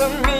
after me.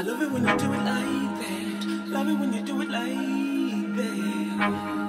I love it when you do it like that. Love it when you do it like that.